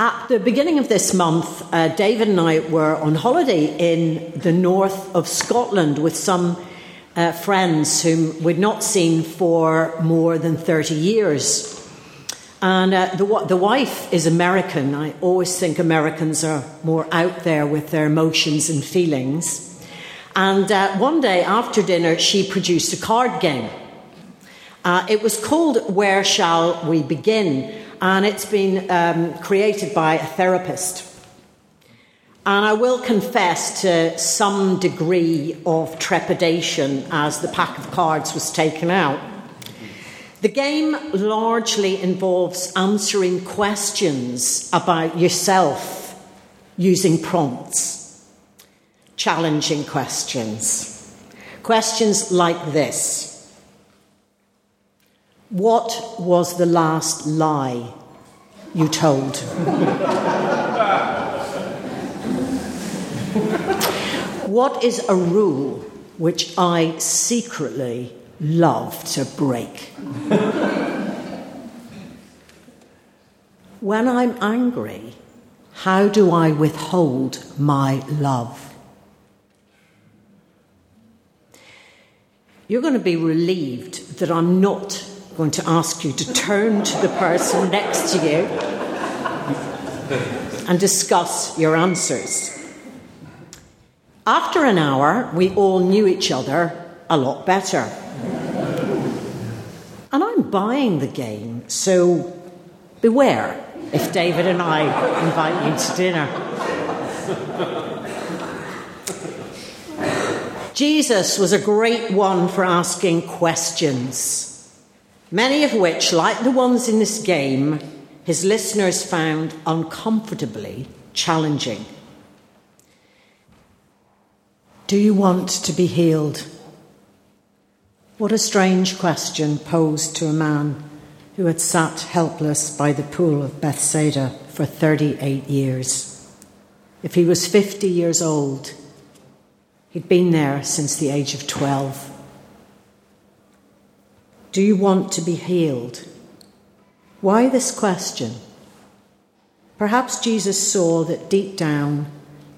At the beginning of this month, uh, David and I were on holiday in the north of Scotland with some uh, friends whom we'd not seen for more than 30 years. And uh, the, the wife is American. I always think Americans are more out there with their emotions and feelings. And uh, one day after dinner, she produced a card game. Uh, it was called Where Shall We Begin? And it's been um, created by a therapist. And I will confess to some degree of trepidation as the pack of cards was taken out. The game largely involves answering questions about yourself using prompts, challenging questions. Questions like this what was the last lie you told? what is a rule which I secretly love to break? when I'm angry, how do I withhold my love? You're going to be relieved that I'm not going to ask you to turn to the person next to you and discuss your answers. After an hour, we all knew each other a lot better. And I'm buying the game, so beware if David and I invite you to dinner. Jesus was a great one for asking questions many of which, like the ones in this game, his listeners found uncomfortably challenging. Do you want to be healed? What a strange question posed to a man who had sat helpless by the pool of Bethsaida for 38 years. If he was 50 years old, he'd been there since the age of 12. Do you want to be healed? Why this question? Perhaps Jesus saw that deep down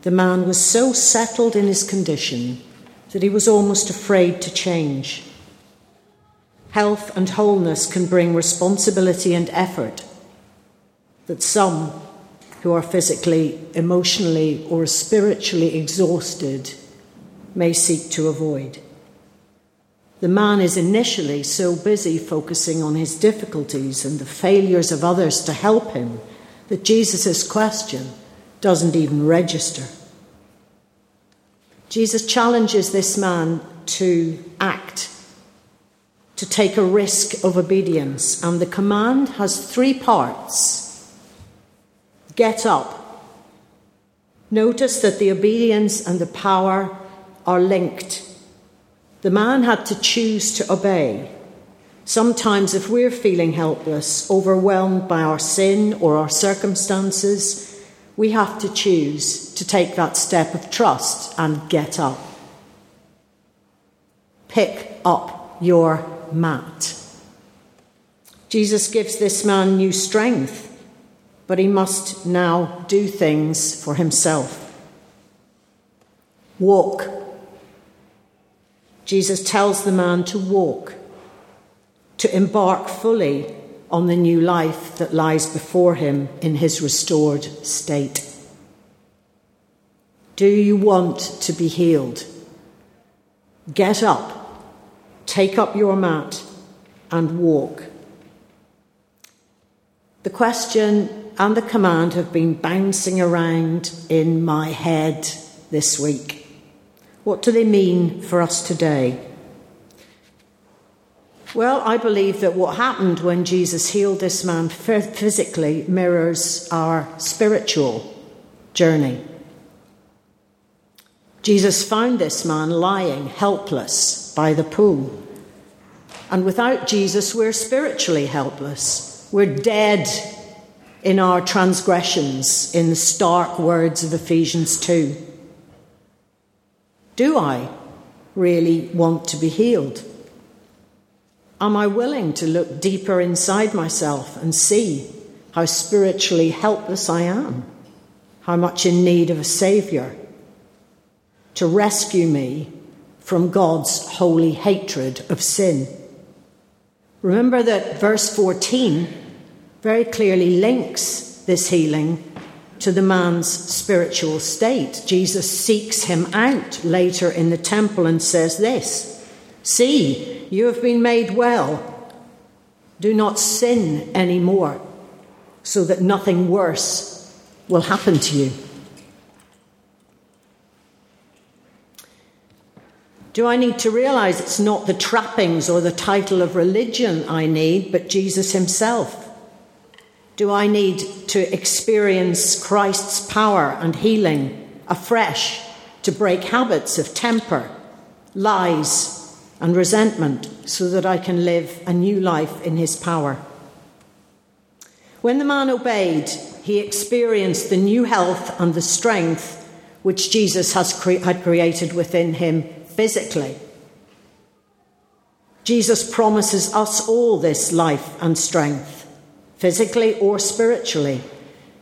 the man was so settled in his condition that he was almost afraid to change. Health and wholeness can bring responsibility and effort that some who are physically, emotionally, or spiritually exhausted may seek to avoid. The man is initially so busy focusing on his difficulties and the failures of others to help him that Jesus' question doesn't even register. Jesus challenges this man to act, to take a risk of obedience, and the command has three parts get up. Notice that the obedience and the power are linked the man had to choose to obey. Sometimes, if we're feeling helpless, overwhelmed by our sin or our circumstances, we have to choose to take that step of trust and get up. Pick up your mat. Jesus gives this man new strength, but he must now do things for himself. Walk Jesus tells the man to walk, to embark fully on the new life that lies before him in his restored state. Do you want to be healed? Get up, take up your mat, and walk. The question and the command have been bouncing around in my head this week. What do they mean for us today? Well, I believe that what happened when Jesus healed this man physically mirrors our spiritual journey. Jesus found this man lying helpless by the pool. And without Jesus, we're spiritually helpless. We're dead in our transgressions, in the stark words of Ephesians 2. Do I really want to be healed? Am I willing to look deeper inside myself and see how spiritually helpless I am, how much in need of a Saviour to rescue me from God's holy hatred of sin. Remember that verse 14 very clearly links this healing to the man's spiritual state. Jesus seeks him out later in the temple and says this See, you have been made well. Do not sin anymore, so that nothing worse will happen to you. Do I need to realize it's not the trappings or the title of religion I need, but Jesus himself? Do I need to experience Christ's power and healing afresh to break habits of temper, lies, and resentment so that I can live a new life in his power? When the man obeyed, he experienced the new health and the strength which Jesus has cre- had created within him physically. Jesus promises us all this life and strength, physically or spiritually.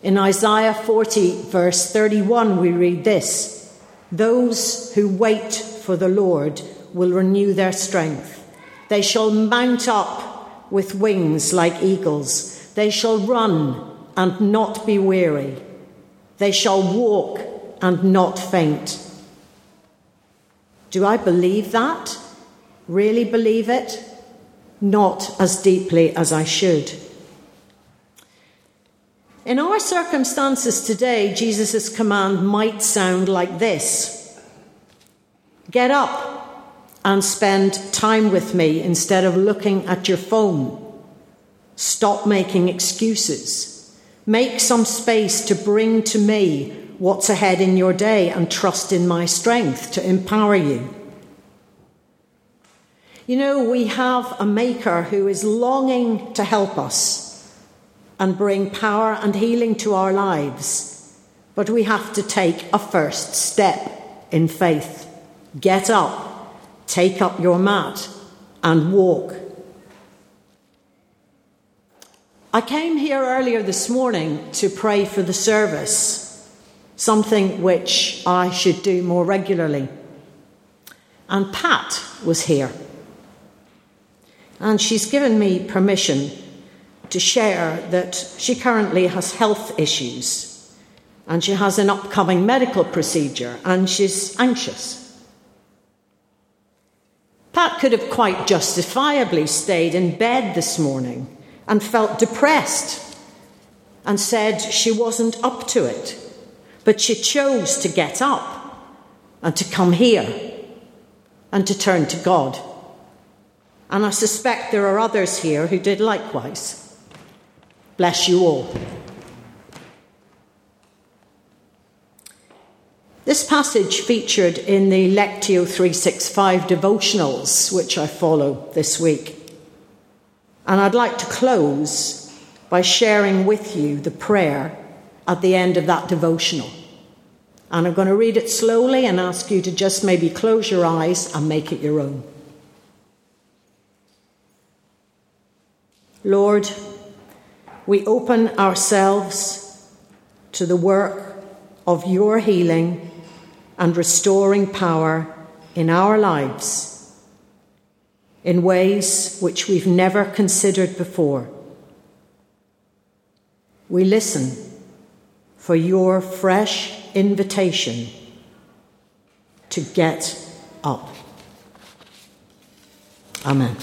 In Isaiah 40, verse 31, we read this Those who wait for the Lord will renew their strength. They shall mount up with wings like eagles. They shall run and not be weary. They shall walk and not faint. Do I believe that? Really believe it? Not as deeply as I should. In our circumstances today, Jesus' command might sound like this Get up and spend time with me instead of looking at your phone. Stop making excuses. Make some space to bring to me what's ahead in your day and trust in my strength to empower you. You know, we have a maker who is longing to help us and bring power and healing to our lives, but we have to take a first step in faith. Get up, take up your mat, and walk. I came here earlier this morning to pray for the service something which I should do more regularly. And Pat was here. And she's given me permission to share that she currently has health issues and she has an upcoming medical procedure and she's anxious. Pat could have quite justifiably stayed in bed this morning and felt depressed and said she wasn't up to it. But she chose to get up and to come here and to turn to God. And I suspect there are others here who did likewise. Bless you all. This passage featured in the Lectio 365 devotionals, which I follow this week. And I'd like to close by sharing with you the prayer at the end of that devotional. And I'm going to read it slowly and ask you to just maybe close your eyes and make it your own. Lord, we open ourselves to the work of your healing and restoring power in our lives in ways which we've never considered before. We listen for your fresh invitation to get up. Amen.